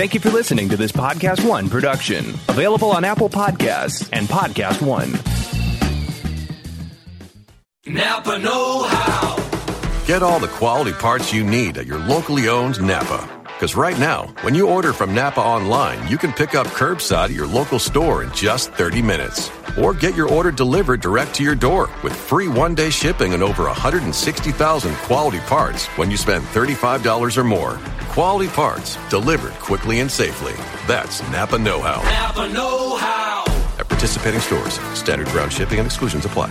Thank you for listening to this Podcast One production, available on Apple Podcasts and Podcast One. Napa Know How. Get all the quality parts you need at your locally owned Napa. Because right now, when you order from Napa online, you can pick up curbside at your local store in just 30 minutes. Or get your order delivered direct to your door with free one day shipping and over 160,000 quality parts when you spend $35 or more. Quality parts delivered quickly and safely. That's Napa Know How. Napa Know How. At participating stores, standard ground shipping and exclusions apply.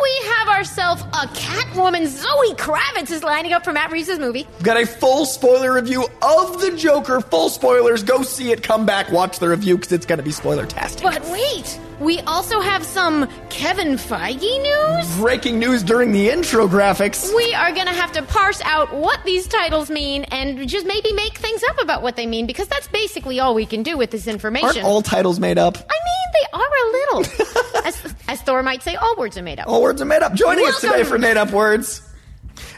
We have ourselves a Catwoman. Zoe Kravitz is lining up for Matt Reeves' movie. We've got a full spoiler review of the Joker. Full spoilers. Go see it. Come back. Watch the review because it's going to be spoiler tastic. But wait, we also have some Kevin Feige news. Breaking news during the intro graphics. We are going to have to parse out what these titles mean and just maybe make things up about what they mean because that's basically all we can do with this information. Aren't all titles made up? I mean, they are a little. as, as Thor might say, all words are made up. All words are made up. Joining us today for Made Up Words.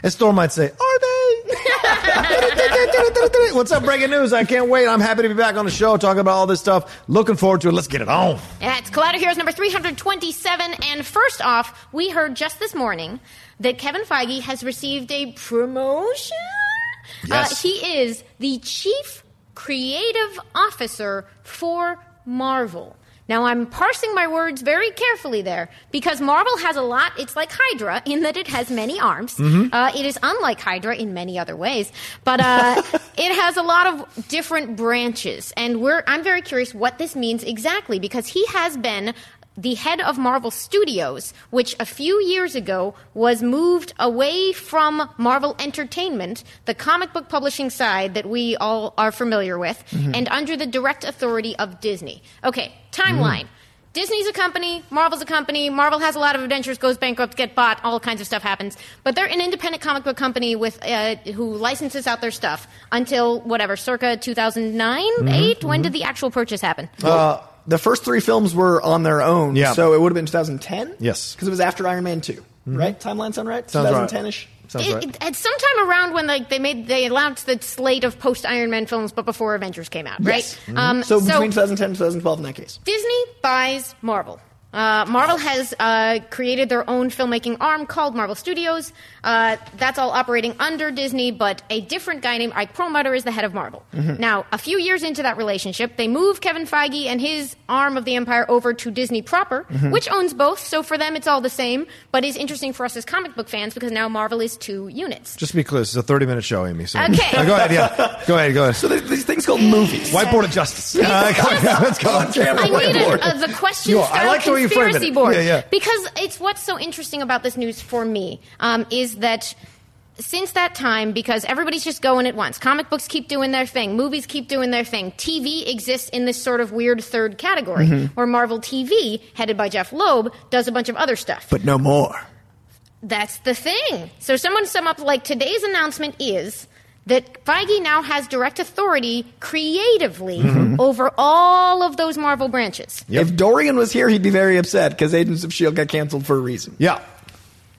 As Thor might say, are they? What's up, breaking news? I can't wait. I'm happy to be back on the show talking about all this stuff. Looking forward to it. Let's get it on. It's Collider Heroes number 327. And first off, we heard just this morning that Kevin Feige has received a promotion. Yes. Uh, he is the chief creative officer for Marvel. Now, I'm parsing my words very carefully there because Marvel has a lot. It's like Hydra in that it has many arms. Uh, it is unlike Hydra in many other ways, but uh, it has a lot of different branches. And we're, I'm very curious what this means exactly because he has been the head of Marvel Studios, which a few years ago was moved away from Marvel Entertainment, the comic book publishing side that we all are familiar with, and under the direct authority of Disney. Okay, timeline. Disney's a company, Marvel's a company, Marvel has a lot of adventures, goes bankrupt, get bought, all kinds of stuff happens. But they're an independent comic book company with uh, who licenses out their stuff until whatever, circa 2009, 8? When did the actual purchase happen? Uh, the first three films were on their own. Yeah. So it would have been 2010? Yes. Because it was after Iron Man 2. Right? Timeline sound right? Sounds 2010-ish? Sounds It, right. it- at some time around when like they made they announced the slate of post Iron Man films, but before Avengers came out, right? Yes. Um, So between 2010 and 2012 in that case. Disney buys Marvel. Uh, Marvel has uh, created their own filmmaking arm called Marvel Studios. Uh, that's all operating under Disney, but a different guy named Ike Perlmutter is the head of Marvel. Now, a few years into that relationship, they move Kevin Feige and his arm of the empire over to Disney proper, which owns both. So for them, it's all the same, but is interesting for us as comic book fans because now Marvel is two units. Just to be clear, this is a 30 minute show, Amy. So. Okay. Uh, go ahead, yeah. Go ahead, go ahead. So there's these things called movies. Whiteboard of Justice. Uh, let's go. Damn. I need a, uh, the question You are- style I like the way you conspiracy it. board Yeah, yeah. because it's what's so interesting about this news for me um, is that since that time, because everybody's just going at once, comic books keep doing their thing, movies keep doing their thing, TV exists in this sort of weird third category Mm-hmm. where Marvel TV, headed by Jeph Loeb, does a bunch of other stuff. But no more. That's the thing. So someone sum up like today's announcement is that Feige now has direct authority creatively Mm-hmm. over all of those Marvel branches. If Dorian was here, he'd be very upset because Agents of S.H.I.E.L.D. got canceled for a reason. Yeah.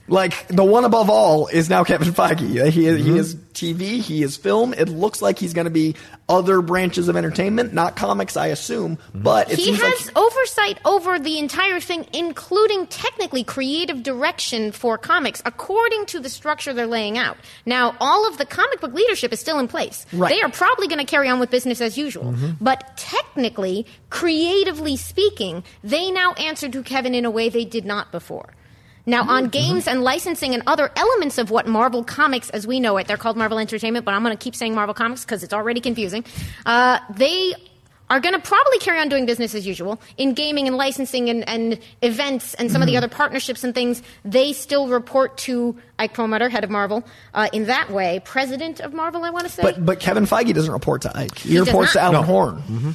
Like the one above all is now Kevin Feige. He is, Mm-hmm. he is TV, he is film. It looks like he's going to be other branches of entertainment, not comics, I assume. Mm-hmm. But it he seems has like oversight over the entire thing, including technically creative direction for comics, according to the structure they're laying out. Now, all of the comic book leadership is still in place. Right. They are probably going to carry on with business as usual. But technically, creatively speaking, they now answer to Kevin in a way they did not before. Now, on games and licensing and other elements of what Marvel Comics, as we know it, they're called Marvel Entertainment, but I'm going to keep saying Marvel Comics because it's already confusing. Uh, they are going to probably carry on doing business as usual in gaming and licensing and, and events and some of the other partnerships and things. They still report to Ike Perlmutter, head of Marvel, uh, in that way. President of Marvel, I want to say. but but Kevin Feige doesn't report to Ike. He, He reports to not? Alan Horn.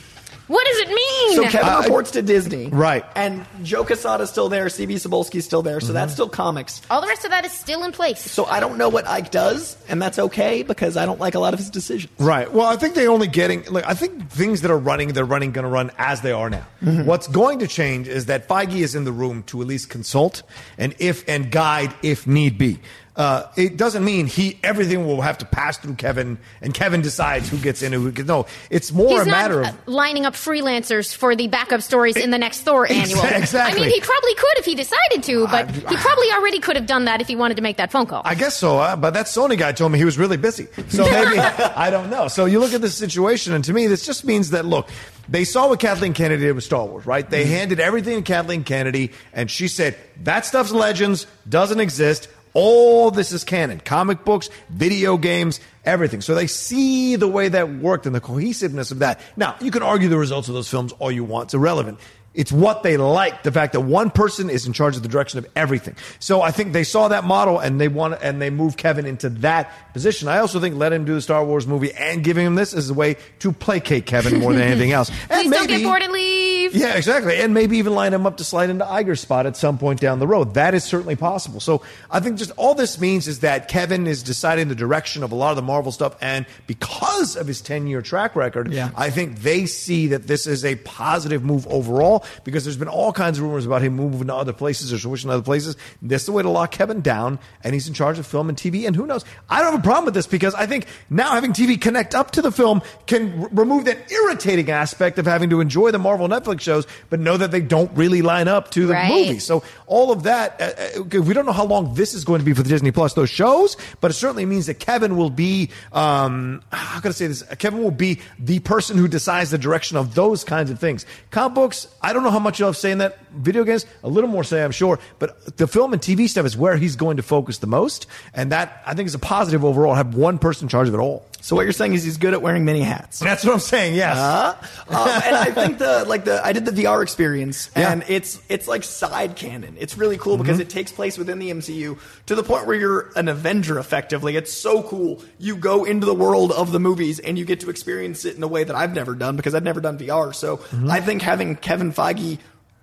What does it mean? So Kevin reports to Disney, right. And Joe Quesada's still there. CB Cebulski's still there. So Mm-hmm. that's still comics. all the rest of that is still in place. So I don't know what Ike does, and that's okay because I don't like a lot of his decisions. Right. Well, I think they're only getting. Like, I think things that are running, they're running, going to run as they are now. What's going to change is that Feige is in the room to at least consult and if and guide if need be. Uh, it doesn't mean he everything will have to pass through Kevin, and Kevin decides who gets in and who gets. No, it's more He's a matter of uh, lining up freelancers for the backup stories in the next Thor Ex- annual. exactly. I mean, he probably could if he decided to, but I- he probably already could have done that if he wanted to make that phone call. I guess so, uh, but that Sony guy told me he was really busy. So maybe, I don't know. So you look at this situation, and to me, this just means that, look, they saw what Kathleen Kennedy did with Star Wars, right? They handed everything to Kathleen Kennedy, and she said, that stuff's legends, doesn't exist. All this is canon. Comic books, video games, everything. So they see the way that worked and the cohesiveness of that. Now, you can argue the results of those films all you want. It's irrelevant. It's what they like, the fact that one person is in charge of the direction of everything. So I think they saw that model and they want and they moved Kevin into that position. I also think let him do the Star Wars movie and giving him this is a way to placate Kevin more than anything else. And Please don't get bored and leave. yeah, exactly. And maybe even line him up to slide into Iger's spot at some point down the road. That is certainly possible. So I think just all this means is that Kevin is deciding the direction of a lot of the Marvel stuff. And because of his 10 year track record, Yeah. I think they see that this is a positive move overall because there's been all kinds of rumors about him moving to other places or switching to other places. This is the way to lock Kevin down. And he's in charge of film and TV. And who knows? I don't have a problem with this because I think now having TV connect up to the film can r- remove that irritating aspect of having to enjoy the Marvel Netflix shows, but know that they don't really line up to the Right. movie. So all of that, uh, uh, we don't know how long this is going to be for the Disney Plus those shows, but it certainly means that Kevin will be. Um, how can I say this? Kevin will be the person who decides the direction of those kinds of things. Comic books, I don't know how much you'll have say in that. Video games, a little more say, I'm sure, but the film and TV stuff is where he's going to focus the most, and that I think is a positive overall. Have one person in charge of it all. So what you're saying is he's good at wearing many hats. That's what I'm saying. Yes. Uh, um, and I think the like the I did the VR experience, and Yeah. it's it's like side canon. It's really cool because Mm-hmm. it takes place within the MCU to the point where you're an Avenger effectively. It's so cool. You go into the world of the movies and you get to experience it in a way that I've never done because I've never done VR. So Mm-hmm. I think having Kevin Feige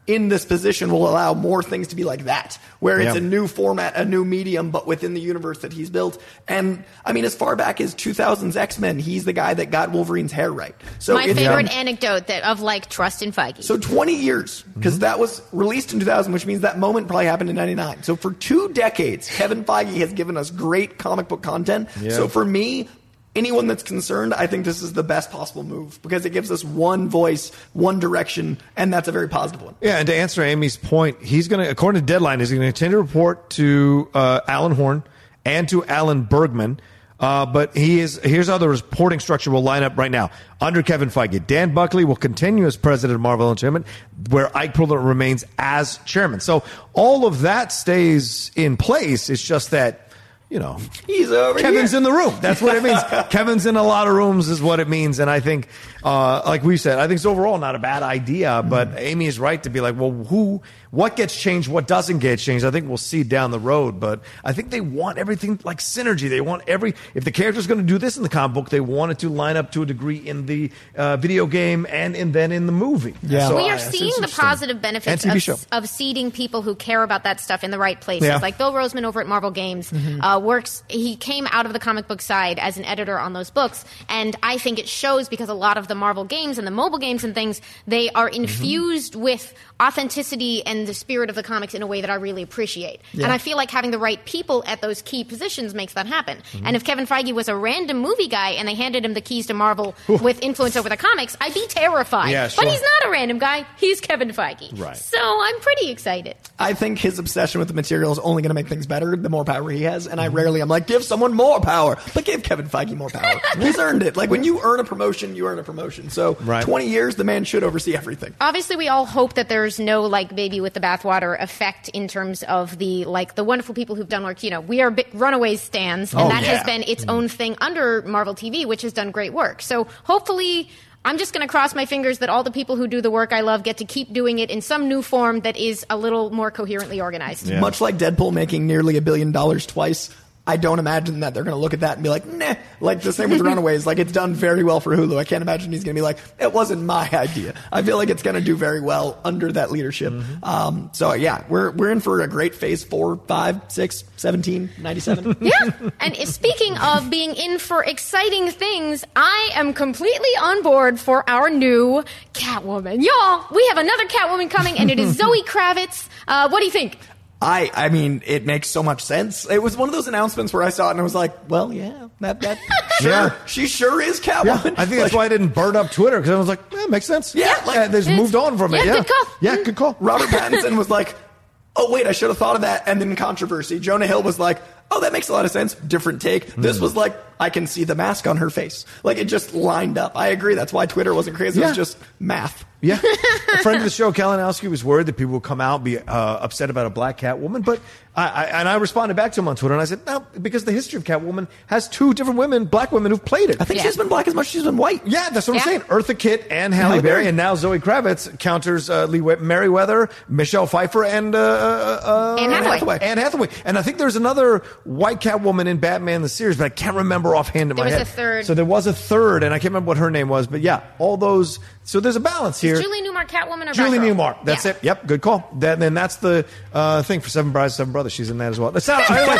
in this position will allow more things to be like that, where it's Yeah. a new format, a new medium, but within the universe that he's built. And I mean, as far back as 2000's X Men, he's the guy that got Wolverine's hair right. So My it's- favorite anecdote that of like trust in Feige. so 20 years, because Mm-hmm. that was released in 2000, which means that moment probably happened in 99. So for two decades, Kevin Feige has given us great comic book content. Yeah. So for me, anyone that's concerned, I think this is the best possible move because it gives us one voice, one direction, and that's a very positive one. Yeah, and to answer Amy's point, he's going to, according to Deadline, he's going to continue to report to uh, Alan Horn and to Alan Bergman. Uh, but he is here's how the reporting structure will line up right now. Under Kevin Feige, Dan Buckley will continue as president of Marvel Entertainment, where Ike Perlmutter remains as chairman. So all of that stays in place. It's just that you know He's over Kevin's here. in the room. That's what it means. Kevin's in a lot of rooms is what it means. And I think, uh, like we said, I think it's overall not a bad idea. But Amy is right to be like, well, who, what gets changed, what doesn't get changed? I think we'll see down the road. But I think they want everything like synergy. They want every if the character's going to do this in the comic book, they want it to line up to a degree in the uh, video game and, and then in the movie. Yeah. So we are I seeing the positive benefits of, of seeding people who care about that stuff in the right places. Yeah. Like Bill Rosemann over at Marvel Games Mm-hmm. uh, works. He came out of the comic book side as an editor on those books, and I think it shows because a lot of the Marvel games and the mobile games and things they are Mm-hmm. infused with authenticity and and the spirit of the comics in a way that I really appreciate. Yeah. And I feel like having the right people at those key positions makes that happen. Mm-hmm. And if Kevin Feige was a random movie guy and they handed him the keys to Marvel with influence over the comics, I'd be terrified. Yeah, But he's not a random guy. He's Kevin Feige. Right. So I'm pretty excited. I think his obsession with the material is only going to make things better the more power he has. Mm-hmm. And I rarely am like, give someone more power, but give Kevin Feige more power. He's earned it. Like when you earn a promotion, you earn a promotion. So Right. 20 years, the man should oversee everything. obviously we all hope that there's no like baby with the bathwater effect in terms of the like the wonderful people who've done work you know we are bi- runaways stands and Oh, that yeah. has been its mm. own thing under marvel tv which has done great work so hopefully i'm just going to cross my fingers that all the people who do the work i love get to keep doing it in some new form that is a little more coherently organized Yeah. Much like Deadpool making nearly a billion dollars twice. I don't imagine that they're going to look at that and be like, nah. Like the same with Runaways. Like it's done very well for Hulu. I can't imagine he's going to be like, it wasn't my idea. I feel like it's going to do very well under that leadership. Um, so yeah, we're we're in for a great phase four, five, six, 17, 97. yeah. And speaking of being in for exciting things, I am completely on board for our new Catwoman. Y'all, we have another Catwoman coming, and it is Zoe Kravitz. Uh, what do you think? I I mean, it makes so much sense. It was one of those announcements where I saw it and I was like, well, yeah, that that sure, Yeah. she sure is Yeah, I think that's why I didn't burn up Twitter because I was like, yeah, makes sense. Yeah, like- they just moved on from it. Yeah, Yeah, good call. Yeah, good call. Robert Pattinson was like, oh, wait, I should have thought of that. And then controversy. Jonah Hill was like, oh, that makes a lot of sense. Different take. This hmm. was like, I can see the mask on her face. Like, it just lined up. I agree. That's why Twitter wasn't crazy. It was just math. Yeah. a friend of the show, Kalinowski, was worried that people would come out and be uh, upset about a black Catwoman. But I, I, and I responded back to him on Twitter and I said, no, because the history of Catwoman has two different women, black women, who've played it. I think Yeah. she's been black as much as she's been white. Yeah, that's what Yeah. I'm saying. Eartha Kitt and Halle, Halle Berry, Berry. and now Zoe Kravitz counters uh, Lee Wi- Meriwether, Michelle Pfeiffer, and uh, uh, uh, Anne Hathaway. Hathaway. Anne Hathaway. And I think there's another white Catwoman in Batman the series, but I can't remember offhand in There my was a third. So there was a third, and I can't remember what her name was. But yeah, all those. So there's a balance here. Julie Newmar Catwoman or Julie Batgirl? Newmar. That's Yeah. it. Yep, good call. That, then that's the uh, thing for Seven Brides, Seven Brothers. She's in that as well. That's not, anyway,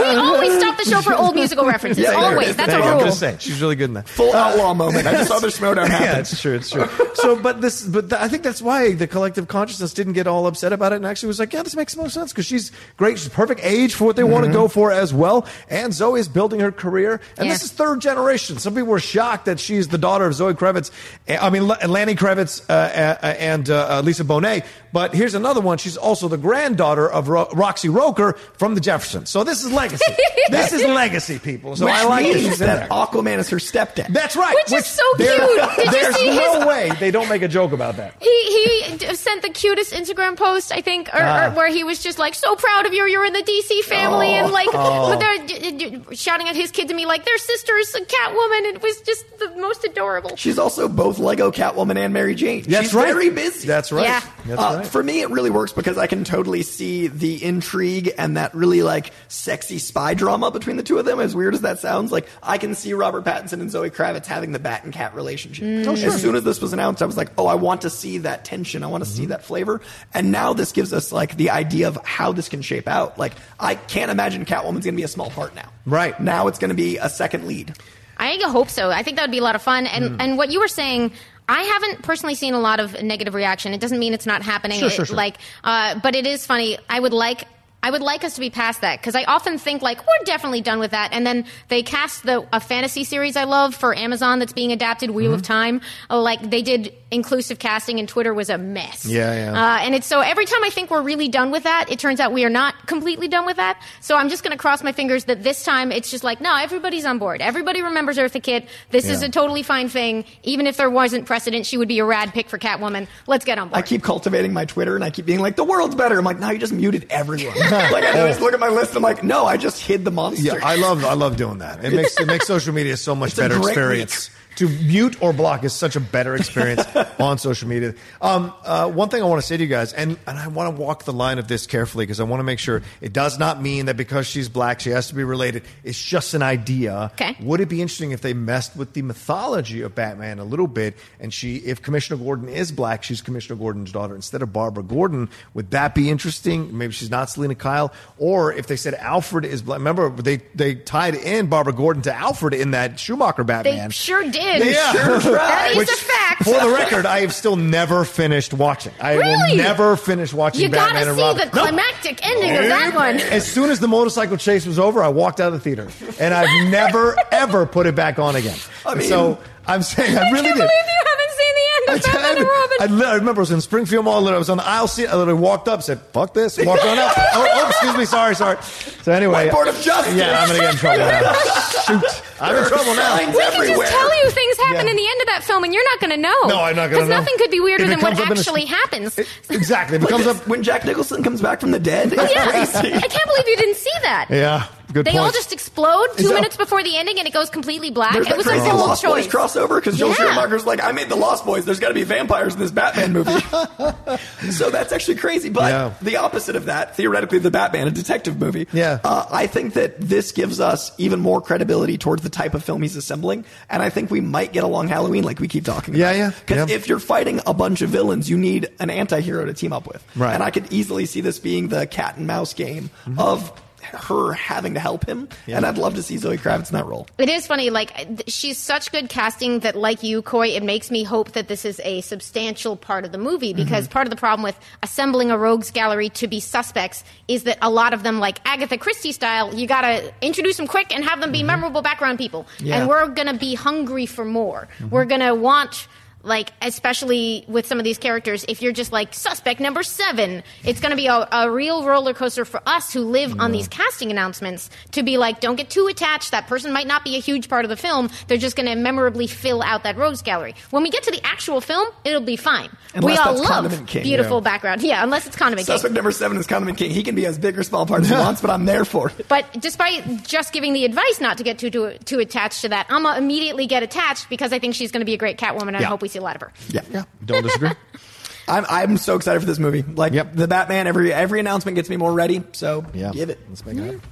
We always stop the show for old musical references. Yeah, always. is. That's Thank a you. I'm rule. gonna say she's really good in that. Full outlaw moment. I just saw the Schmoedown happen. Yeah, it's true. It's true. So, but this, but th- I think that's why the collective consciousness didn't get all upset about it, and actually was like, yeah, this makes most sense because she's great. She's perfect age for what they want to go for as well. And Zoe is building her career, and Yeah. this is third generation. Some people were shocked that she's the daughter of Zoe Kravitz. eh, I mean, L- Lenny Kravitz uh, uh, and uh, uh, Lisa Bonet. But here's another one. She's also the granddaughter of Ro- Roxy Roker from the Jeffersons. So this is legacy. this is legacy, people. So Which I like that means she's that Aquaman is her stepdad. That's right. Which is so cute. Did you there's see no his- way they don't make a joke about that. He he sent the cutest Instagram post, I think, or, Ah. or where he was just like, "So proud of you, you're in the DC family," and like Oh. they're d- d- shouting at his kid to me like, "Their sister is a Catwoman." It was just the most adorable. She's also both Lego Catwoman and Mary Jane. That's She's right. very busy. That's right. Yeah. That's Uh, right. For me, it really works because I can totally see the intrigue and that really like sexy spy drama between the two of them. As weird as that sounds, like I can see Robert Pattinson and Zoe Kravitz having the bat and cat relationship. Mm. As soon as this was announced, I was like, oh, I want to see that tension. I want to see Mm-hmm. that flavor. And now this gives us like the idea of how this can shape out. Like I can't imagine Catwoman's going to be a small part now. Right. now, it's going to be a second lead. I hope so. I think that would be a lot of fun. And Mm. and what you were saying. I haven't personally seen a lot of negative reaction. It doesn't mean it's not happening. Sure, It- sure, sure. Like, uh, but it is funny. I would like. I would like us to be past that because I often think like we're definitely done with that, and then they cast the a fantasy series I love for Amazon that's being adapted, Wheel Mm-hmm. of Time. Like they did inclusive casting, and Twitter was a mess. Yeah, yeah. Uh, and it's so every time I think we're really done with that, it turns out we are not completely done with that. So I'm just going to cross my fingers that this time it's just like no, everybody's on board. Everybody remembers Eartha Kitt. This is a totally fine thing. Even if there wasn't precedent, she would be a rad pick for Catwoman. Let's get on board. I keep cultivating my Twitter and I keep being like, the world's better. I'm like, no, you just muted everyone. like, I just look at my list. I'm like, no, I just hid the monster. Yeah, I love I love doing that. It makes it makes social media so much It's better great experience. To mute or block is such a better experience on social media. Um, uh, one thing I want to say to you guys, and, and I want to walk the line of this carefully because I want to make sure it does not mean that because she's black she has to be related. It's just an idea. Okay. Would it be interesting if they messed with the mythology of Batman a little bit, and she, if Commissioner Gordon is black, she's Commissioner Gordon's daughter instead of Barbara Gordon? Would that be interesting? Maybe she's not Selina Kyle, or if they said Alfred is black. Remember they they tied in Barbara Gordon to Alfred in that Schumacher Batman. they sure did. Did. Yeah. That is Which, a fact. For the record, I have still never finished watching. I will never finish watching You Batman gotta see Robin. the climactic ending of that one. As soon as the motorcycle chase was over, I walked out of the theater, and I've never ever put it back on again. I mean- so I'm saying I really I can't did. Believe you haven't seen the end of Batman and Robin. I, li- I remember I was in Springfield Mall. I was on the aisle seat. I literally walked up, said, "Fuck this," walked on out. oh, oh, excuse me, sorry, sorry. So anyway, Whiteboard of justice. Yeah, I'm gonna get in trouble now. Shoot, I'm in trouble now. Signs we can just tell you things happen Yeah. in the end of that film, and you're not going to know. No, I'm not gonna Because know. nothing could be weirder If it than what comes up in a- actually happens. Exactly. If it Like comes this, up. when Jack Nicholson comes back from the dead. It's yeah, crazy. I can't believe you didn't see that. Yeah, good They point. all just explode two that- minutes before the ending, and it goes completely black. There's it was a crazy bold Lost choice. Boys crossover because Joel Yeah. Schumacher's like, I made the Lost Boys. There's got to be vampires in this Batman movie. so that's actually crazy. But Yeah. the opposite of that, theoretically, the Batman, a detective movie. Yeah. Uh, I think that this gives us even more credibility towards the type of film he's assembling, and I think we might get along Halloween like we keep talking Yeah, yeah, Because yeah. if you're fighting a bunch of villains, you need an anti-hero to team up with. Right. And I could easily see this being the cat and mouse game Mm-hmm. of her having to help him, and I'd love to see Zoe Kravitz in that role. It is funny, like th- she's such good casting that, like you, Coy, it makes me hope that this is a substantial part of the movie because Mm-hmm. part of the problem with assembling a rogues gallery to be suspects is that a lot of them, like Agatha Christie style, you gotta introduce them quick and have them be memorable background people, Yeah. and we're gonna be hungry for more. We're gonna want. Like, especially with some of these characters, if you're just like suspect number seven, it's going to be a, a real roller coaster for us who live on these casting announcements to be like, don't get too attached. That person might not be a huge part of the film. They're just going to memorably fill out that rogues gallery. When we get to the actual film, it'll be fine. Unless we all love King, beautiful yeah. background. Yeah, unless it's Condiment King. Suspect number seven is Condiment King. He can be as big or small part as he wants, but I'm there for it. But despite just giving the advice not to get too too, too attached to that, I'm gonna immediately get attached because I think she's going to be a great Catwoman, and I hope we see a lot of her. Yeah. Yeah, don't disagree. I'm, I'm so excited for this movie. Like Yep. the Batman, every every announcement gets me more ready. So Yeah, give it. Let's make it happen.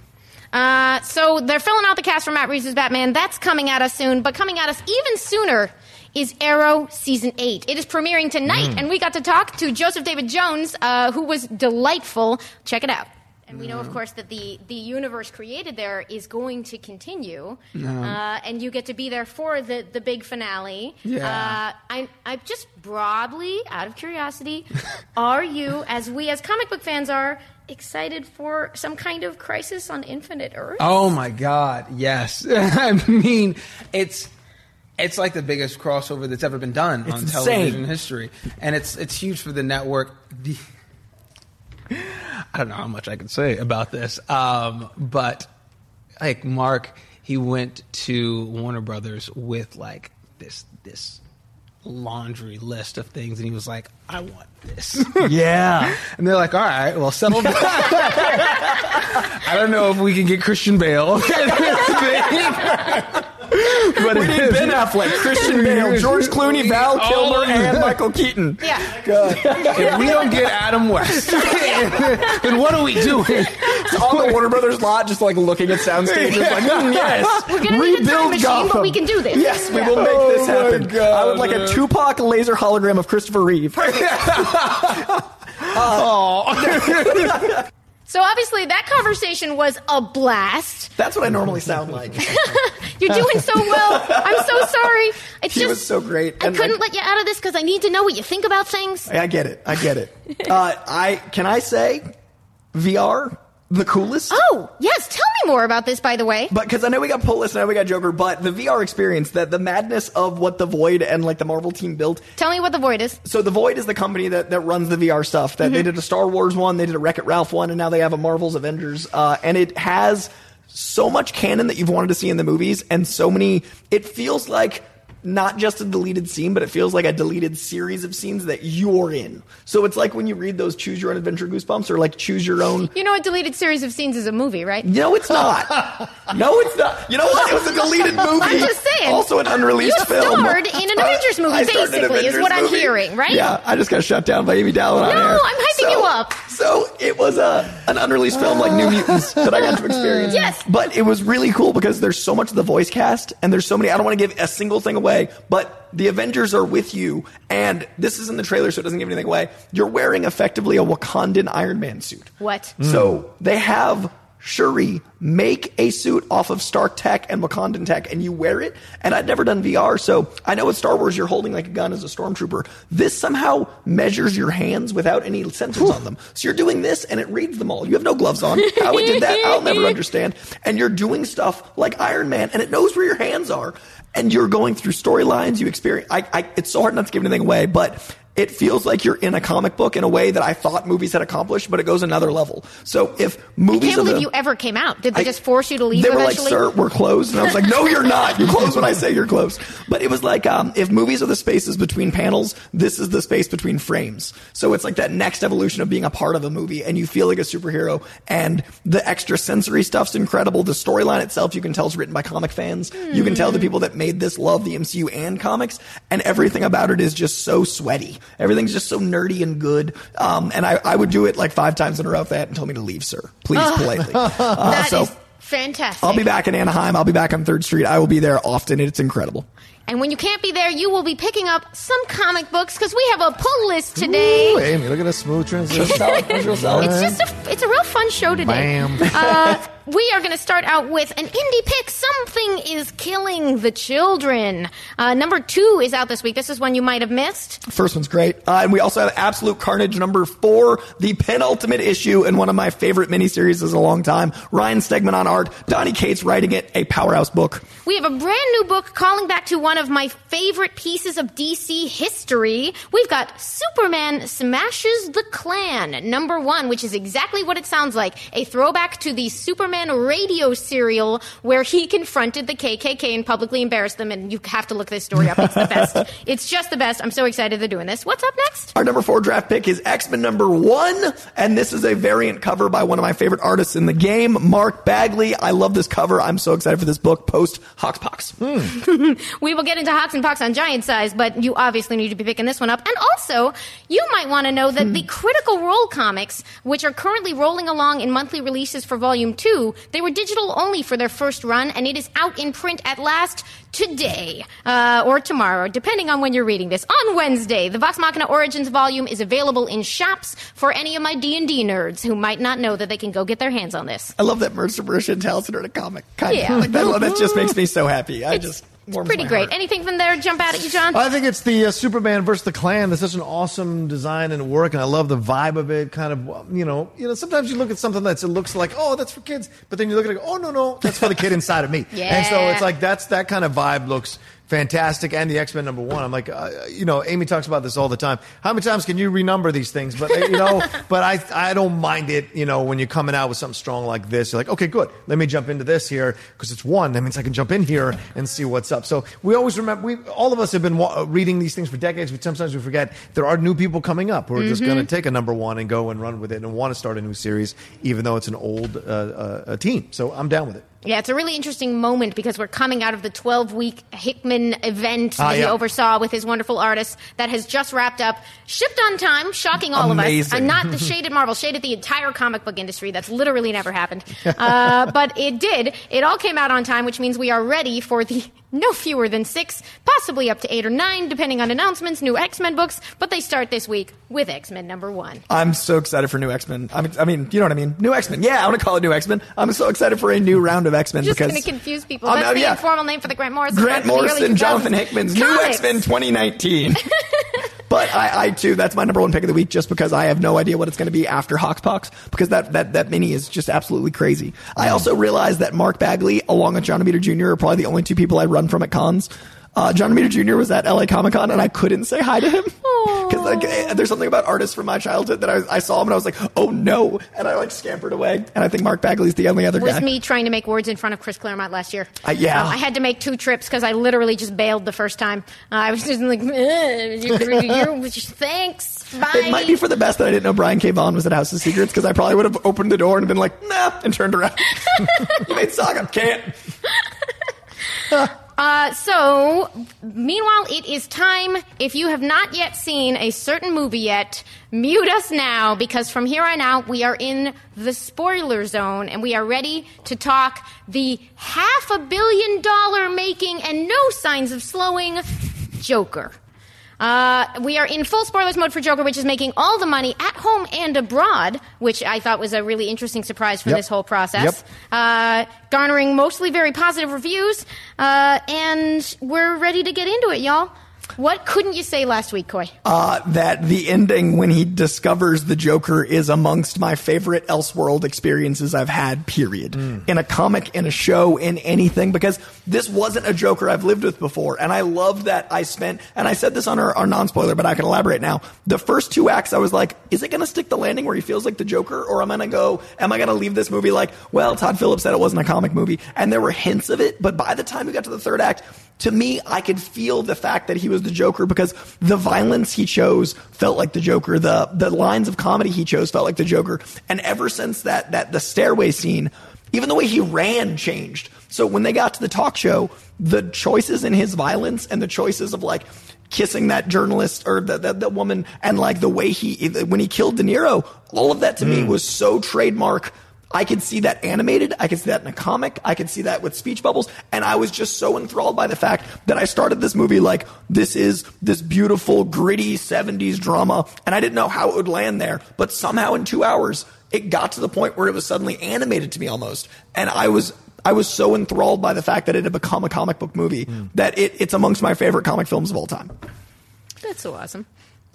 Uh, so they're filling out the cast for Matt Reeves' Batman. That's coming at us soon, but coming at us even sooner is Arrow season eight. It is premiering tonight, and we got to talk to Joseph David Jones, uh, who was delightful. Check it out. And we know, of course, that the, the universe created there is going to continue, uh, and you get to be there for the, the big finale. Yeah. Uh, I, I just broadly, out of curiosity, are you, as we as comic book fans are, excited for some kind of crisis on Infinite Earth? Oh my God, yes. I mean, it's it's like the biggest crossover that's ever been done on insane. television history, and it's it's huge for the network. The, I don't know how much I can say about this, um, but like Mark, he went to Warner Brothers with like this this laundry list of things, and he was like, "I want this." Yeah. And they're like, all right, well, settle down. I don't know if we can get Christian Bale. but We need Ben Affleck, Christian Bale, George Clooney, Val Kilmer, and Michael Keaton. Yeah. If we don't get Adam West, then what are we doing? It's on the Warner Brothers lot, just like looking at sound stages, like, mm, yes, We're gonna need a time machine, but we can do this. Yes, we Yeah. will make this Oh my happen. God, I would like a man. Tupac laser hologram of Christopher Reeve. So obviously that conversation was a blast. That's what I normally sound like. You're doing so well. I'm so sorry. It's He just was so great. I And, couldn't like- let you out of this because I need to know what you think about things. I get it. I get it. Uh, I can I say VR the coolest? Oh yes, tell me more about this. By the way, But because I know we got Polis List, I know we got Joker, but the VR experience, that the madness of what the Void and like the Marvel team built. tell me what the void is. So the Void is the company that, that runs the VR stuff. That they did a Star Wars one, they did a Wreck It Ralph one, and now they have a Marvel's Avengers. Uh, and it has so much canon that you've wanted to see in the movies, and so many. It feels like not just a deleted scene, but it feels like a deleted series of scenes that you're in. So it's like when you read those Choose Your Own Adventure Goosebumps, or like Choose Your Own. You know, a deleted series of scenes is a movie, right? No, it's not. no, it's not. You know what? It was a deleted movie. I'm just saying. Also an unreleased You film. starred in an Avengers movie, I starred an basically, is Avengers what I'm hearing, right? Yeah, I just got shut down by Amy Dallen on No, air. I'm hyping you up. So it was a an unreleased film like New Mutants that I got to experience. Yes. But it was really cool because there's so much of the voice cast and there's so many I don't want to give a single thing away, but the Avengers are with you and this is in the trailer so it doesn't give anything away. You're wearing effectively a Wakandan Iron Man suit. What? So they have Shuri make a suit off of Stark tech and Wakandan tech and you wear it. And I'd never done VR, so I know with Star Wars you're holding like a gun as a stormtrooper. This somehow measures your hands without any sensors on them. So you're doing this and it reads them all. You have no gloves on. How it did that, I'll never understand. And you're doing stuff like Iron Man and it knows where your hands are. And you're going through storylines, you experience, I, I, it's so hard not to give anything away, but it feels like you're in a comic book in a way that I thought movies had accomplished, but it goes another level. So if movies, I can't believe the- you ever came out. Did they I- just force you to leave They were eventually? like, "Sir, we're closed," and I was like, "No, you're not. You're closed when I say you're closed." But it was like, um, if movies are the spaces between panels, this is the space between frames. So it's like that next evolution of being a part of a movie, and you feel like a superhero. And the extra sensory stuff's incredible. The storyline itself, you can tell, is written by comic fans. You can tell the people that made this love the MCU and comics, and everything about it is just so sweaty. Everything's just so nerdy and good. Um, and I, I would do it like five times in a row if they hadn't told me to leave, sir. Please, politely. Uh, That so. is fantastic. I'll be back in Anaheim. I'll be back on Third Street. I will be there often. It's incredible. And when you can't be there, you will be picking up some comic books because we have a pull list today. Ooh, Amy, look at a smooth transition. It's just a, it's a real fun show today. Bam. Uh, we are going to start out with an indie pick. Something is killing the children. Uh, number two is out this week. This is one you might have missed. First one's great. Uh, and we also have Absolute Carnage number four, the penultimate issue and one of my favorite miniseries in a long time. Ryan Stegman on art, Donny Cates writing it, a powerhouse book. We have a brand new book calling back to one of my favorite pieces of DC history. We've got Superman Smashes the Klan, number one, which is exactly what it sounds like. A throwback to the Superman radio serial where he confronted the KKK and publicly embarrassed them. And you have to look this story up. It's the best. it's just the best. I'm so excited they're doing this. What's up next? Our number four draft pick is X-Men number one, and this is a variant cover by one of my favorite artists in the game, Mark Bagley. I love this cover. I'm so excited for this book post Hoxpox. Hmm. We will get into Hawks and Pox on Giant Size, but you obviously need to be picking this one up. And also, you might want to know that hmm. the Critical Role comics, which are currently rolling along in monthly releases for Volume 2, they were digital only for their first run, and it is out in print at last today uh, or tomorrow, depending on when you're reading this. On Wednesday, the Vox Machina Origins volume is available in shops for any of my D&D nerds who might not know that they can go get their hands on this. I love that Mercer Marisha and Townsend are in a comic. Kind Yeah. of. Like that, that just makes me so happy. I just warms Pretty great. heart. Anything from there jump out at you, John? I think it's the uh, Superman versus the Klan. That's such an awesome design and work, and I love the vibe of it. Kind of, you know, you know. Sometimes you look at something that's it looks like, oh, that's for kids, but then you look at it, like, oh no, no, that's for the kid inside of me. yeah. And so it's like that's that kind of vibe looks fantastic. And the X Men number one, I'm like, uh, you know, Amy talks about this all the time. How many times can you renumber these things? But uh, you know, but I I don't mind it. You know, when you're coming out with something strong like this, you're like, okay, good. Let me jump into this here because it's one. That means I can jump in here and see what's up. So we always remember. We all of us have been wa- reading these things for decades, but sometimes we forget there are new people coming up who are just going to take a number one and go and run with it and want to start a new series, even though it's an old uh, uh, uh, team. So I'm down with it. Yeah, it's a really interesting moment because we're coming out of the 12 week Hickman event Ah, that he oversaw with his wonderful artists that has just wrapped up, shipped on time, shocking all of us. And not the shade at Marvel, shade at the entire comic book industry. That's literally never happened. Uh, but it did. It all came out on time, which means we are ready for the no fewer than six, possibly up to eight or nine, depending on announcements, new X Men books. But they start this week with X Men number one. I'm so excited for new X Men. I mean, I mean, you know what I mean? New X Men. Yeah, I want to call it new X Men. I'm so excited for a new round of X Men Just because going to confuse people. Oh, That's no, the yeah. informal name for the Grant Morrison. Grant from the early Morrison, 2000s. Jonathan Hickman's new X Men 2019. but I, I too, that's my number one pick of the week, just because I have no idea what it's going to be after Hoxpox, because that that that mini is just absolutely crazy. I mm-hmm. also realized that Mark Bagley, along with John Romita Jr., are probably the only two people I run from at cons. Uh, John Romita Jr. was at LA Comic Con, and I couldn't say hi to him because like eh, there's something about artists from my childhood that I, I saw him and I was like, oh no, and I like scampered away. And I think Mark Bagley's the only other was guy. Was me trying to make words in front of Chris Claremont last year. Uh, yeah. Um, I had to make two trips because I literally just bailed the first time. Uh, I was just like, "Eh, you, you, thanks, bye. It might be for the best that I didn't know Brian K. Vaughan was at House of Secrets because I probably would have opened the door and been like, nah, and turned around. you made Saga. Can't. Uh, so, meanwhile, it is time. If you have not yet seen a certain movie yet, mute us now because from here on out, we are in the spoiler zone and we are ready to talk the half a billion dollar making and no signs of slowing Joker. Uh, we are in full spoilers mode for Joker, which is making all the money at home and abroad, which I thought was a really interesting surprise for Yep. this whole process. Yep. Uh, garnering mostly very positive reviews, uh, and we're ready to get into it, y'all. What couldn't you say last week, Coy? uh, that the ending when he discovers the Joker is amongst my favorite Elseworld experiences I've had, period. In a comic, in a show, in anything, because this wasn't a Joker I've lived with before. And I love that I spent, and I said this on our, our non spoiler, but I can elaborate now. The first two acts, I was like, is it going to stick the landing where he feels like the Joker? Or am I going to go, am I going to leave this movie like, well, Todd Phillips said it wasn't a comic movie. And there were hints of it, but by the time we got to the third act, to me, I could feel the fact that he was the Joker because the violence he chose felt like the Joker. The the lines of comedy he chose felt like the Joker. And ever since that that the stairway scene, even the way he ran changed. So when they got to the talk show, the choices in his violence and the choices of like kissing that journalist or the, the, the woman and like the way he when he killed De Niro, all of that to me hmm. was so trademark I could see that animated. I could see that in a comic. I could see that with speech bubbles. And I was just so enthralled by the fact that I started this movie like, this is this beautiful, gritty 70s drama. And I didn't know how it would land there. But somehow in two hours, it got to the point where it was suddenly animated to me almost. And I was, I was so enthralled by the fact that it had become a comic book movie hmm. that it, it's amongst my favorite comic films of all time. That's so awesome.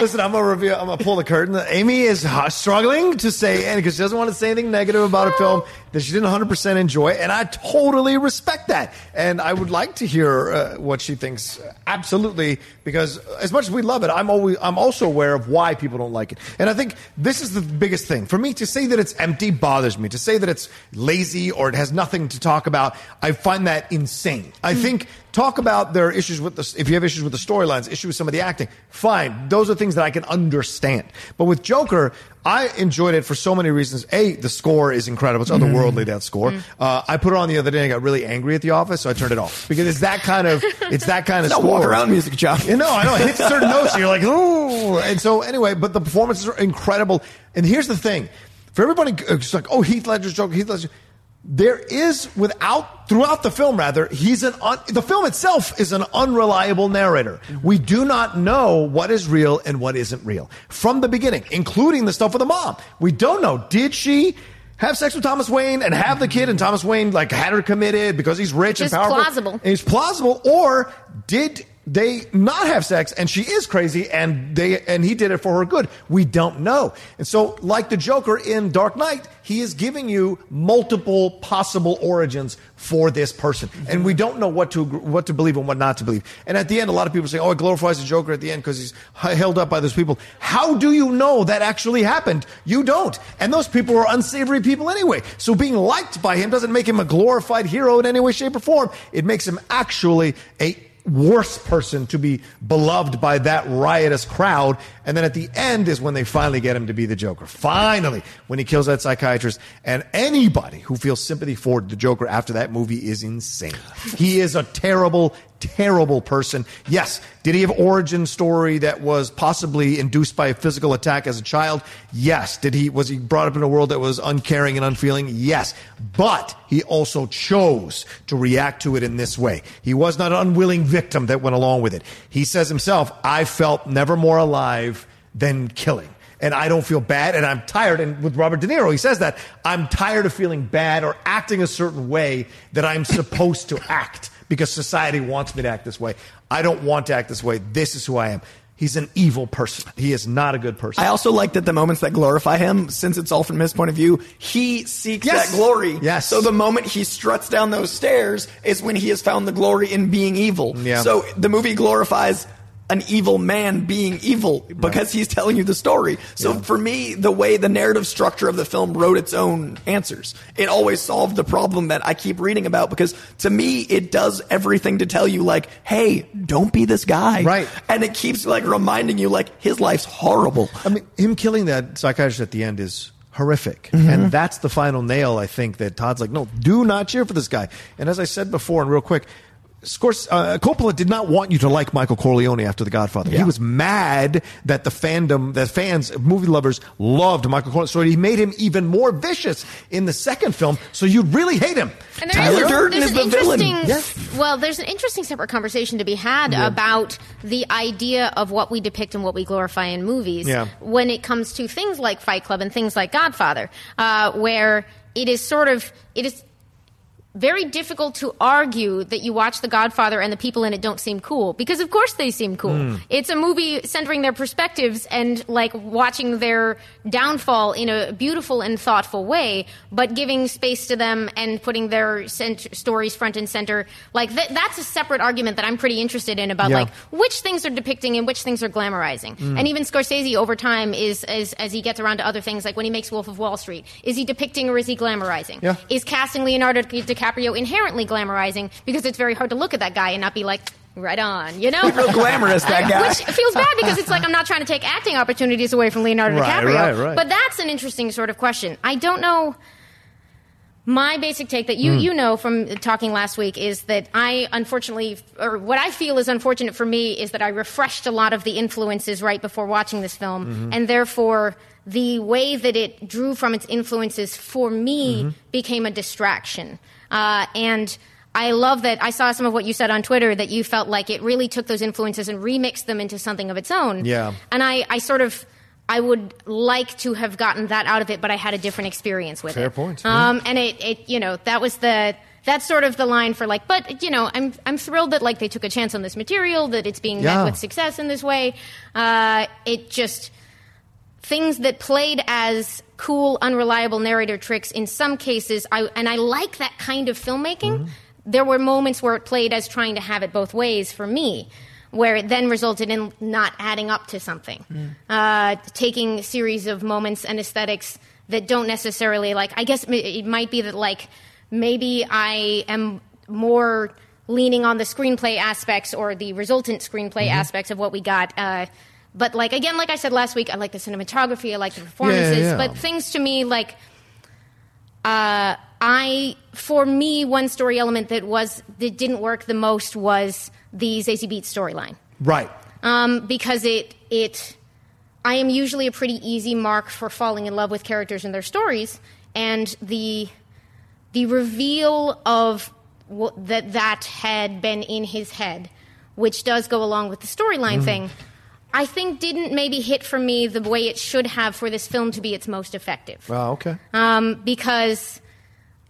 Listen, I'm gonna review. I'm gonna pull the curtain. Amy is uh, struggling to say, and because she doesn't want to say anything negative about a film that she didn't 100 percent enjoy, and I totally respect that. And I would like to hear uh, what she thinks. Absolutely, because as much as we love it, I'm always I'm also aware of why people don't like it. And I think this is the biggest thing for me to say that it's empty bothers me. To say that it's lazy or it has nothing to talk about, I find that insane. I think talk about their issues with the if you have issues with the storylines, issues with some of the acting. Fine, those are things that I can understand. But with Joker, I enjoyed it for so many reasons. A, the score is incredible. It's otherworldly that score. Uh, I put it on the other day and I got really angry at the office, so I turned it off because it's that kind of it's that kind of It's not score. walk around music, John. You know, I know. It hits certain notes, and you're like, ooh. And so, anyway, but the performances are incredible. And here's the thing: for everybody, uh, it's like, oh, Heath Ledger's Joker, Heath Ledger. There is, without throughout the film, rather, he's an un, the film itself is an unreliable narrator. We do not know what is real and what isn't real from the beginning, including the stuff with the mom. We don't know. Did she? Have sex with Thomas Wayne and have the kid, and Thomas Wayne like had her committed because he's rich Just and powerful. plausible. It's plausible, or did they not have sex and she is crazy and they and he did it for her good? We don't know. And so, like the Joker in Dark Knight, he is giving you multiple possible origins for this person, and we don't know what to what to believe and what not to believe. And at the end, a lot of people say, "Oh, it glorifies the Joker at the end because he's held up by those people." How do you know that actually happened? You don't. And those people are unsavory people anyway. So being liked by him doesn't make him a glorified hero in any way, shape, or form. It makes him actually a worse person to be beloved by that riotous crowd. And then at the end is when they finally get him to be the Joker. Finally, when he kills that psychiatrist. And anybody who feels sympathy for the Joker after that movie is insane. He is a terrible, terrible person. Yes. Did he have origin story that was possibly induced by a physical attack as a child? Yes. Did he was he brought up in a world that was uncaring and unfeeling? Yes. But he also chose to react to it in this way. He was not an unwilling victim that went along with it. He says himself, I felt never more alive than killing. And I don't feel bad, and I'm tired. And with Robert De Niro, he says that I'm tired of feeling bad or acting a certain way that I'm supposed to act because society wants me to act this way. I don't want to act this way. This is who I am. He's an evil person. He is not a good person. I also like that the moments that glorify him, since it's all from his point of view, he seeks Yes. that glory. Yes. So the moment he struts down those stairs is when he has found the glory in being evil. Yeah. So the movie glorifies an evil man being evil because he's telling you the story. So for me, the way the narrative structure of the film wrote its own answers, it always solved the problem that I keep reading about because to me, it does everything to tell you like, hey, don't be this guy. Right. And it keeps like reminding you like his life's horrible. I mean, him killing that psychiatrist at the end is horrific. Mm-hmm. And that's the final nail, I think, that Todd's like, no, do not cheer for this guy. And as I said before, and real quick, Scors- uh, Coppola did not want you to like Michael Corleone after The Godfather. He was mad that the fandom, that fans, movie lovers loved Michael Corleone. So he made him even more vicious in the second film. So you'd really hate him. And there Tyler is- Durden there's is an the villain. interesting- Well, there's an interesting separate conversation to be had about the idea of what we depict and what we glorify in movies Yeah. when it comes to things like Fight Club and things like Godfather, uh, where it is sort of it is very difficult to argue that you watch The Godfather and the people in it don't seem cool because of course they seem cool. Hmm. It's a movie centering their perspectives and like watching their downfall in a beautiful and thoughtful way, but giving space to them and putting their cent- stories front and center. Like th- that's a separate argument that I'm pretty interested in about Yeah. like which things are depicting and which things are glamorizing. And even Scorsese over time is as as he gets around to other things like when he makes Wolf of Wall Street, is he depicting or is he glamorizing? Yeah. Is casting Leonardo DiCaprio inherently glamorizing because it's very hard to look at that guy and not be like right on, you know? Real glamorous, that guy. Which feels bad because it's like I'm not trying to take acting opportunities away from Leonardo Right, DiCaprio. right, right. But that's an interesting sort of question. I don't know my basic take that you Hmm. you know from talking last week is that I unfortunately or what I feel is unfortunate for me is that I refreshed a lot of the influences right before watching this film Mm-hmm. and therefore the way that it drew from its influences for me Mm-hmm. became a distraction uh, and I love that I saw some of what you said on Twitter that you felt like it really took those influences and remixed them into something of its own. Yeah. And I, I sort of I would like to have gotten that out of it, but I had a different experience with Fair it. Fair point, Um, and it, it, you know, that was the that's sort of the line for like, but you know, I'm I'm thrilled that like they took a chance on this material, that it's being Yeah. met with success in this way. Uh, it just things that played as cool, unreliable narrator tricks in some cases, I, and I like that kind of filmmaking. There were moments where it played as trying to have it both ways for me, where it then resulted in not adding up to something. Uh, taking a series of moments and aesthetics that don't necessarily, like, I guess it might be that, like, maybe I am more leaning on the screenplay aspects or the resultant screenplay aspects of what we got. Uh, but like again, like I said last week, I like the cinematography, I like the performances, yeah. but things to me like uh, I for me one story element that was that didn't work the most was the Zazie Beetz storyline Right. um, because it it I am usually a pretty easy mark for falling in love with characters and their stories, and the the reveal of wh- that that had been in his head, which does go along with the storyline thing. I think didn't maybe hit for me the way it should have for this film to be its most effective Oh, okay. um, because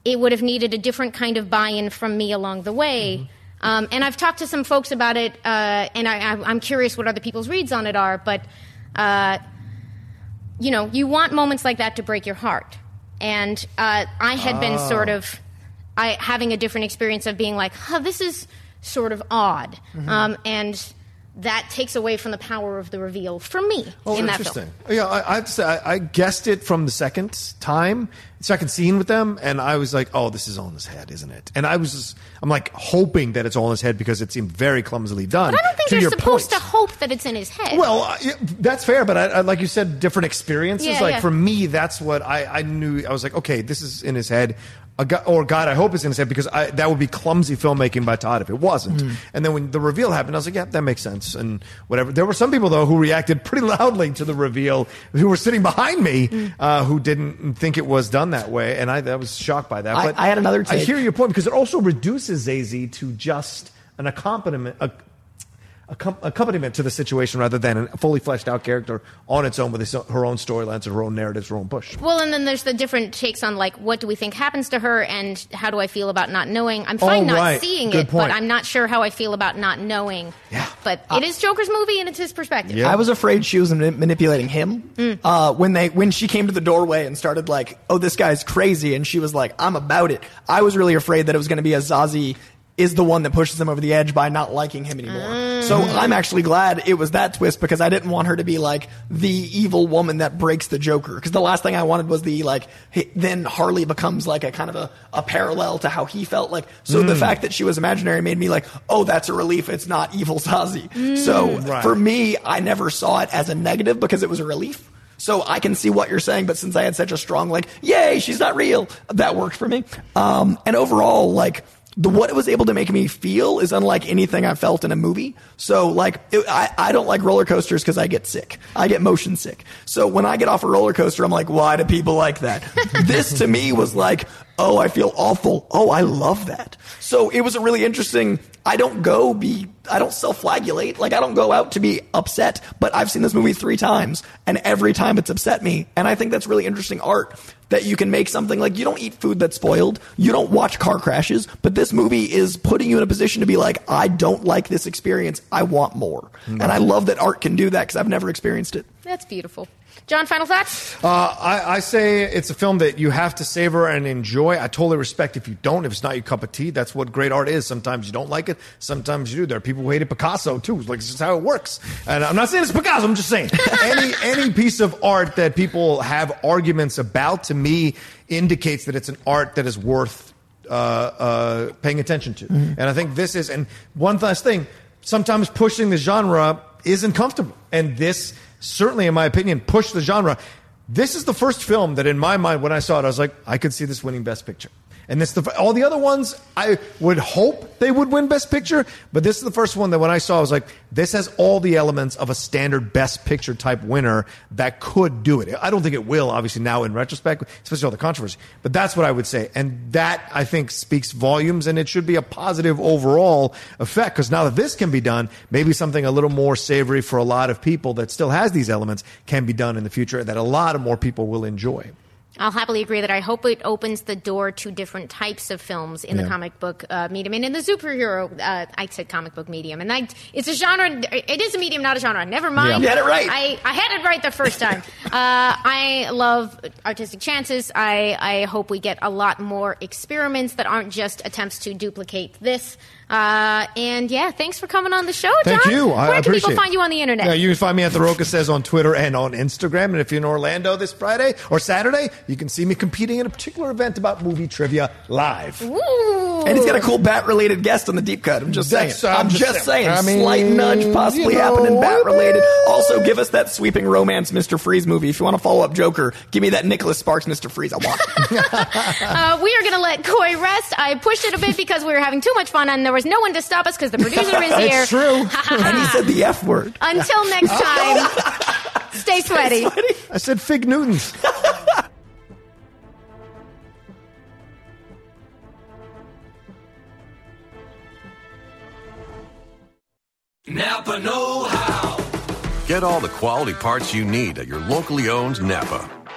it would have needed a different kind of buy-in from me along the way. Um, and I've talked to some folks about it, uh, and I, I, I'm curious what other people's reads on it are. But uh, you know, you want moments like that to break your heart. And uh, I had been sort of I, having a different experience of being like, huh, this is sort of odd, um, and that takes away from the power of the reveal for me oh, in that film. Yeah, I, I have to say, I, I guessed it from the second time, second scene with them, and I was like, "Oh, this is all in his head, isn't it?" And I was, just, I'm like hoping that it's all in his head because it seemed very clumsily done. But I don't think to you're supposed point. to hope that it's in his head. Well, yeah, that's fair, but I, I, like you said, different experiences. Yeah, like yeah. for me, that's what I, I knew. I was like, okay, this is in his head. A go- or God, I hope it's in his head because I, that would be clumsy filmmaking by Todd if it wasn't. Hmm. And then when the reveal happened, I was like, yeah, that makes sense. And whatever. There were some people though who reacted pretty loudly to the reveal, who were sitting behind me, Hmm. uh, who didn't think it was done that way, and I, I was shocked by that. I- But I had another I hear your point because it also reduces Zazie to just an accompaniment. A, accompaniment to the situation rather than a fully fleshed out character on its own with its, her own storylines, and her own narratives, her own push. Well, and then there's the different takes on like what do we think happens to her, and how do I feel about not knowing. I'm fine Oh, not right. seeing Good it, point. but I'm not sure how I feel about not knowing. Yeah. But it is Joker's movie, and it's his perspective. Yeah. I was afraid she was manipulating him uh, when they when she came to the doorway and started like, "Oh, this guy's crazy," and she was like, "I'm about it." I was really afraid that it was going to be a Zazie is the one that pushes him over the edge by not liking him anymore. So mm. I'm actually glad it was that twist because I didn't want her to be like the evil woman that breaks the Joker. Because the last thing I wanted was the like he, then Harley becomes like a kind of a, a parallel to how he felt like. So the mm. fact that she was imaginary made me like, oh, that's a relief. It's not evil Zazie. So mm. Right. for me, I never saw it as a negative because it was a relief. So I can see what you're saying, but since I had such a strong like, yay, she's not real, that worked for me. Um, and overall, like the what it was able to make me feel is unlike anything I felt in a movie. So like it, I I don't like roller coasters because I get sick. I get motion sick. So when I get off a roller coaster, I'm like, why do people like that? this to me was like, oh, I feel awful. Oh, I love that. So it was a really interesting. I don't go be, I don't self flagellate. Like I don't go out to be upset, but I've seen this movie three times and every time it's upset me. And I think that's really interesting art that you can make something like you don't eat food that's spoiled. You don't watch car crashes, but this movie is putting you in a position to be like, I don't like this experience. I want more. Mm-hmm. And I love that art can do that because I've never experienced it. That's beautiful. John, final thoughts? Uh, I, I say it's a film that you have to savor and enjoy. I totally respect if you don't, if it's not your cup of tea. That's what great art is. Sometimes you don't like it, sometimes you do. There are people who hated Picasso too. Like it's just how it works. And I'm not saying it's Picasso. I'm just saying any any piece of art that people have arguments about to me indicates that it's an art that is worth uh, uh, paying attention to. And I think this is. And one last thing: sometimes pushing the genre isn't comfortable, and this certainly, in my opinion, pushed the genre. This is the first film that, in my mind, when I saw it, I was like, I could see this winning Best Picture. And this the all the other ones I would hope they would win Best Picture, but this is the first one that when I saw I was like, this has all the elements of a standard Best Picture type winner that could do it. I don't think it will, obviously now in retrospect, especially all the controversy. But that's what I would say, and that I think speaks volumes, and it should be a positive overall effect because now that this can be done, maybe something a little more savory for a lot of people that still has these elements can be done in the future that a lot of more people will enjoy. I'll happily agree that I hope it opens the door to different types of films in the comic book uh, medium and in the superhero. Uh, I said comic book medium, and I, it's a genre. It is a medium, not a genre. Never mind. You had it right. I, I had it right the first time. uh, I love artistic chances. I, I hope we get a lot more experiments that aren't just attempts to duplicate this. Uh, and yeah, thanks for coming on the show, Thank John. you. I Where can appreciate people find you on the internet? Yeah, you can find me at the Rocha Says on Twitter and on Instagram. And if you're in Orlando this Friday or Saturday, you can see me competing in a particular event about movie trivia live. Ooh. And he's got a cool bat related guest on the deep cut. I'm just saying. That's- I'm I'm just just saying. saying. I mean, Slight nudge possibly you know, happening bat related. Also, give us that sweeping romance Mr. Freeze movie. If you want to follow up Joker, give me that Nicholas Sparks Mr. Freeze. I want it. Uh, we are going to let Coy rest. I pushed it a bit because we were having too much fun and there was no one to stop us because the producer is here. It's true. and he said the F word. Until next time, stay sweaty. I said Fig Newtons. Napa Know How. Get all the quality parts you need at your locally owned Napa.